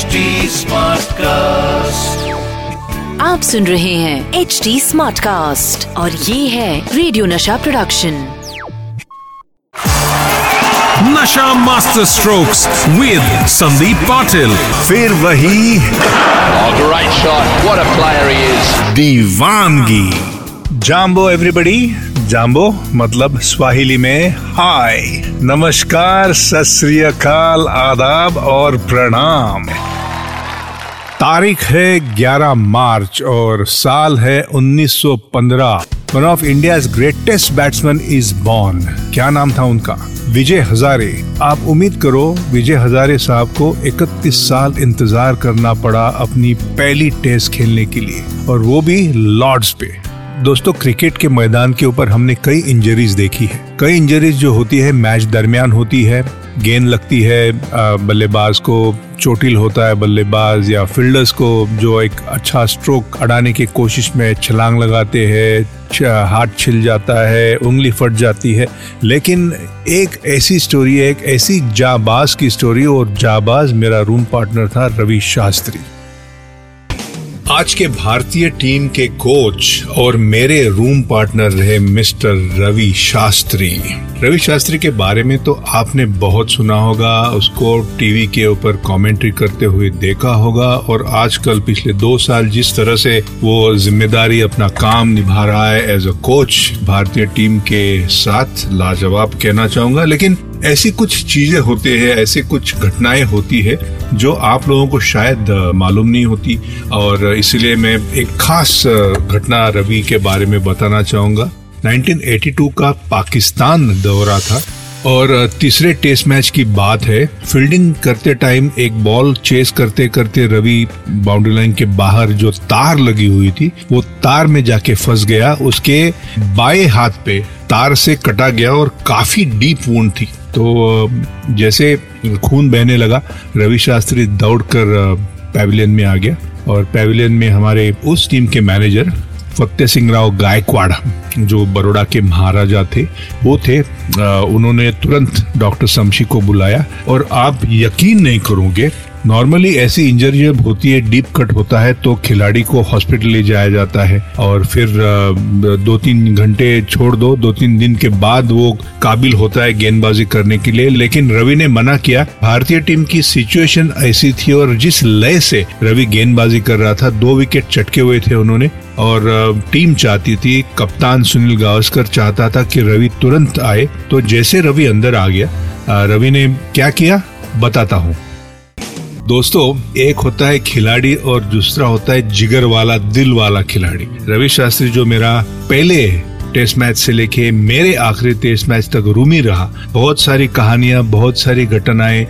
HD cast आप सुन रहे हैं एच डी स्मार्ट कास्ट और ये है radio Nasha production Nasha master strokes with Sandeep Patil फिर वही Oh, great shot. What a player दीवानगी। जाम्बो एवरीबडी जाम्बो मतलब स्वाहिली में हाय नमस्कार सत आदाब और प्रणाम। तारीख है 11 मार्च और साल है 1915 one of India greatest batsman is born क्या नाम था उनका? विजय हजारे। आप उम्मीद करो, विजय हजारे साहब को 31 साल इंतज़ार करना पड़ा अपनी पहली टेस्ट खेलने के लिए, और वो भी लॉर्ड्स पे। दोस्तों, क्रिकेट के मैदान के ऊपर हमने कई इंजरीज देखी है। कई इंजरीज जो होती है मैच दरमियान होती है, गेंद लगती है बल्लेबाज को चोटिल होता है बल्लेबाज या फील्डर्स को जो एक अच्छा स्ट्रोक अड़ाने की कोशिश में छलांग लगाते हैं हाथ छिल जाता है, उंगली फट जाती है। लेकिन एक ऐसी स्टोरी है एक ऐसी जाबाज की स्टोरी और जाबाज मेरा रूम पार्टनर था रवि शास्त्री। आज के भारतीय टीम के कोच और मेरे रूम पार्टनर रहे मिस्टर रवि शास्त्री। रवि शास्त्री के बारे में तो आपने बहुत सुना होगा, उसको टीवी के ऊपर कमेंट्री करते हुए देखा होगा और आजकल पिछले दो साल जिस तरह से वो ज़िम्मेदारी अपना काम निभा रहा है एज अ कोच भारतीय टीम के साथ लाजवाब कहना चाहूँगा, लेकिन ऐसी कुछ चीज़ें होते हैं, ऐसे कुछ घटनाएँ होती है, जो आप लोगों को शायद मालूम नहीं होती। और इसलिए मैं एक खास घटना रवि के बारे में बताना चाहूँगा। 1982 का पाकिस्तान दौरा था और तीसरे टेस्ट मैच की बात है। फील्डिंग करते टाइम एक बॉल चेस करते करते रवि बाउंड्री लाइन के बाहर जो तार लगी हुई थी, वो तार में जाके फंस गया। उसके बाएँ हाथ पे तार से कटा गया और काफ़ी डीप वुंड थी। तो जैसे खून बहने लगा, रवि शास्त्री दौड़कर पैविलियन में आ गया और पैविलियन में हमारे उस टीम के मैनेजर फतेह सिंह राव गायकवाड़, जो बड़ोड़ा के महाराजा थे, वो थे उन्होंने तुरंत डॉक्टर शमशी को बुलाया और आप यकीन नहीं करोगे नॉर्मली ऐसी इंजरी जब होती है डीप कट होता है तो खिलाड़ी को हॉस्पिटल ले जाया जाता है और फिर दो तीन घंटे छोड़ दो दो तीन दिन के बाद वो काबिल होता है गेंदबाजी करने के लिए। लेकिन रवि ने मना किया, भारतीय टीम की सिचुएशन ऐसी थी और जिस लय से रवि गेंदबाजी कर रहा था, दो विकेट चटके हुए थे उन्होंने और टीम चाहती थी, कप्तान सुनील गावस्कर चाहता था कि रवि तुरंत आए। तो जैसे रवि अंदर आ गया रवि ने क्या किया? बताता हूँ। दोस्तों, एक होता है खिलाड़ी और दूसरा होता है जिगर वाला दिल वाला खिलाड़ी। रवि शास्त्री, जो मेरा पहले टेस्ट मैच से लेके मेरे आखिरी टेस्ट मैच तक रूमी रहा। बहुत सारी कहानियाँ बहुत सारी घटनाएँ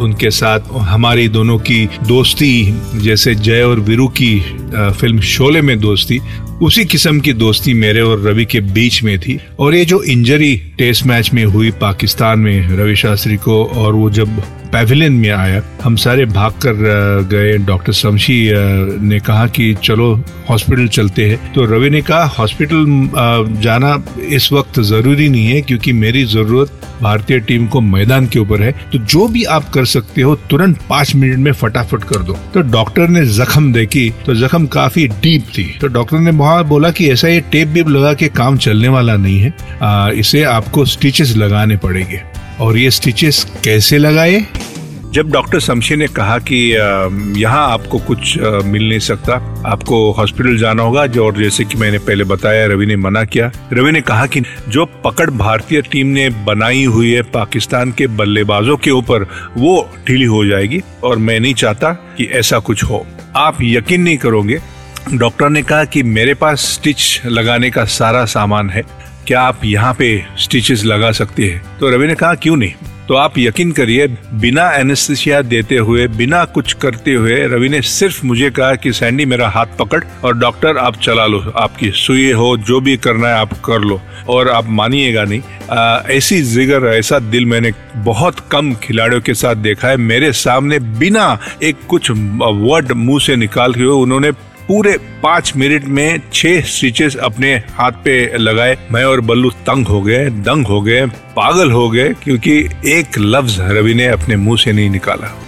उनके साथ हमारी दोनों की दोस्ती जैसे जय और वीरू की आ, फ़िल्म शोले में दोस्ती उसी किस्म की दोस्ती मेरे और रवि के बीच में थी। और ये जो इंजरी टेस्ट मैच में हुई पाकिस्तान में रवि शास्त्री को और वो जब पैविलियन में आया हम सारे भाग कर गए। डॉक्टर शमशी ने कहा कि चलो हॉस्पिटल चलते हैं। तो रवि ने कहा हॉस्पिटल जाना इस वक्त ज़रूरी नहीं है क्योंकि मेरी ज़रूरत भारतीय टीम को मैदान के ऊपर है। तो जो भी आप कर सकते हो तुरंत पाँच मिनट में फटाफट कर दो। तो डॉक्टर ने जख्म देखी तो जख्म काफ़ी डीप थी। तो डॉक्टर ने वहाँ बोला कि ऐसा ये टेप बीप लगा के काम चलने वाला नहीं है। आ, इसे आपको स्टिचेस लगाने पड़ेंगे। और ये स्टिचेस कैसे लगाए? जब डॉक्टर शमशी ने कहा कि यहाँ आपको कुछ मिल नहीं सकता, आपको हॉस्पिटल जाना होगा, जो और जैसे कि मैंने पहले बताया, रवि ने मना किया। रवि ने कहा कि जो पकड़ भारतीय टीम ने बनाई हुई है पाकिस्तान के बल्लेबाजों के ऊपर, वो ढीली हो जाएगी, और मैं नहीं चाहता कि ऐसा कुछ हो। आप यकीन नहीं करोगे डॉक्टर ने कहा कि मेरे पास स्टिच लगाने का सारा सामान है। क्या आप यहाँ पे स्टिचेस लगा सकते हैं? तो रवि ने कहा क्यों नहीं? तो आप यकीन करिए बिना एनेस्थीसिया देते हुए बिना कुछ करते हुए रवि ने सिर्फ़ मुझे कहा कि सैंडी मेरा हाथ पकड़ और डॉक्टर आप चला लो। आपकी सुई हो जो भी करना है आप कर लो। और आप मानिएगा नहीं आ, ऐसी जिगर ऐसा दिल मैंने बहुत कम खिलाड़ियों के साथ देखा है। मेरे सामने बिना एक कुछ वर्ड मुँह से निकाल के उन्होंने पूरे पाँच मिनट में छह स्टिचेस अपने हाथ पे लगाए। मैं और बल्लू तंग हो गए, दंग हो गए, पागल हो गए, क्योंकि एक लफ्ज रवि ने अपने मुँह से नहीं निकाला।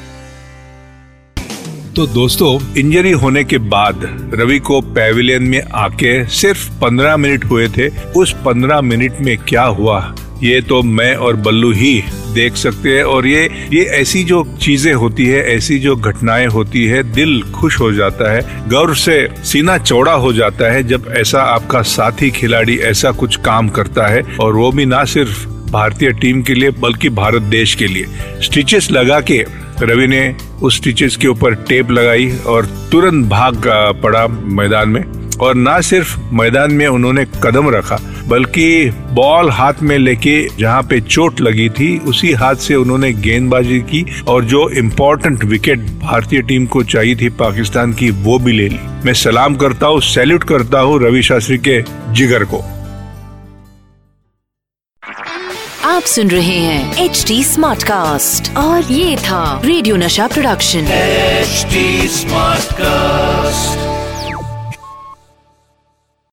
तो दोस्तों इंजरी होने के बाद रवि को पेविलियन में आके सिर्फ़ पंद्रह मिनट हुए थे। उस पंद्रह मिनट में क्या हुआ? ये तो मैं और बल्लू ही देख सकते हैं और ये ये ऐसी जो चीज़ें होती है, ऐसी जो घटनाएँ होती है, दिल खुश हो जाता है गर्व से सीना चौड़ा हो जाता है जब ऐसा आपका साथी खिलाड़ी ऐसा कुछ काम करता है और वो भी ना सिर्फ़ भारतीय टीम के लिए बल्कि भारत देश के लिए। स्टिचेस लगा के रवि ने उस स्टिचेस के ऊपर टेप लगाई और तुरंत भाग पड़ा मैदान में। और ना सिर्फ़ मैदान में उन्होंने कदम रखा बल्कि बॉल हाथ में लेके जहाँ पे चोट लगी थी उसी हाथ से उन्होंने गेंदबाजी की और जो इम्पोर्टेंट विकेट भारतीय टीम को चाहिए थी पाकिस्तान की वो भी ले ली। मैं सलाम करता हूँ सैल्यूट करता हूँ रवि शास्त्री के जिगर को। आप सुन रहे हैं एच डी स्मार्ट कास्ट और ये था radio Nasha production H smart cast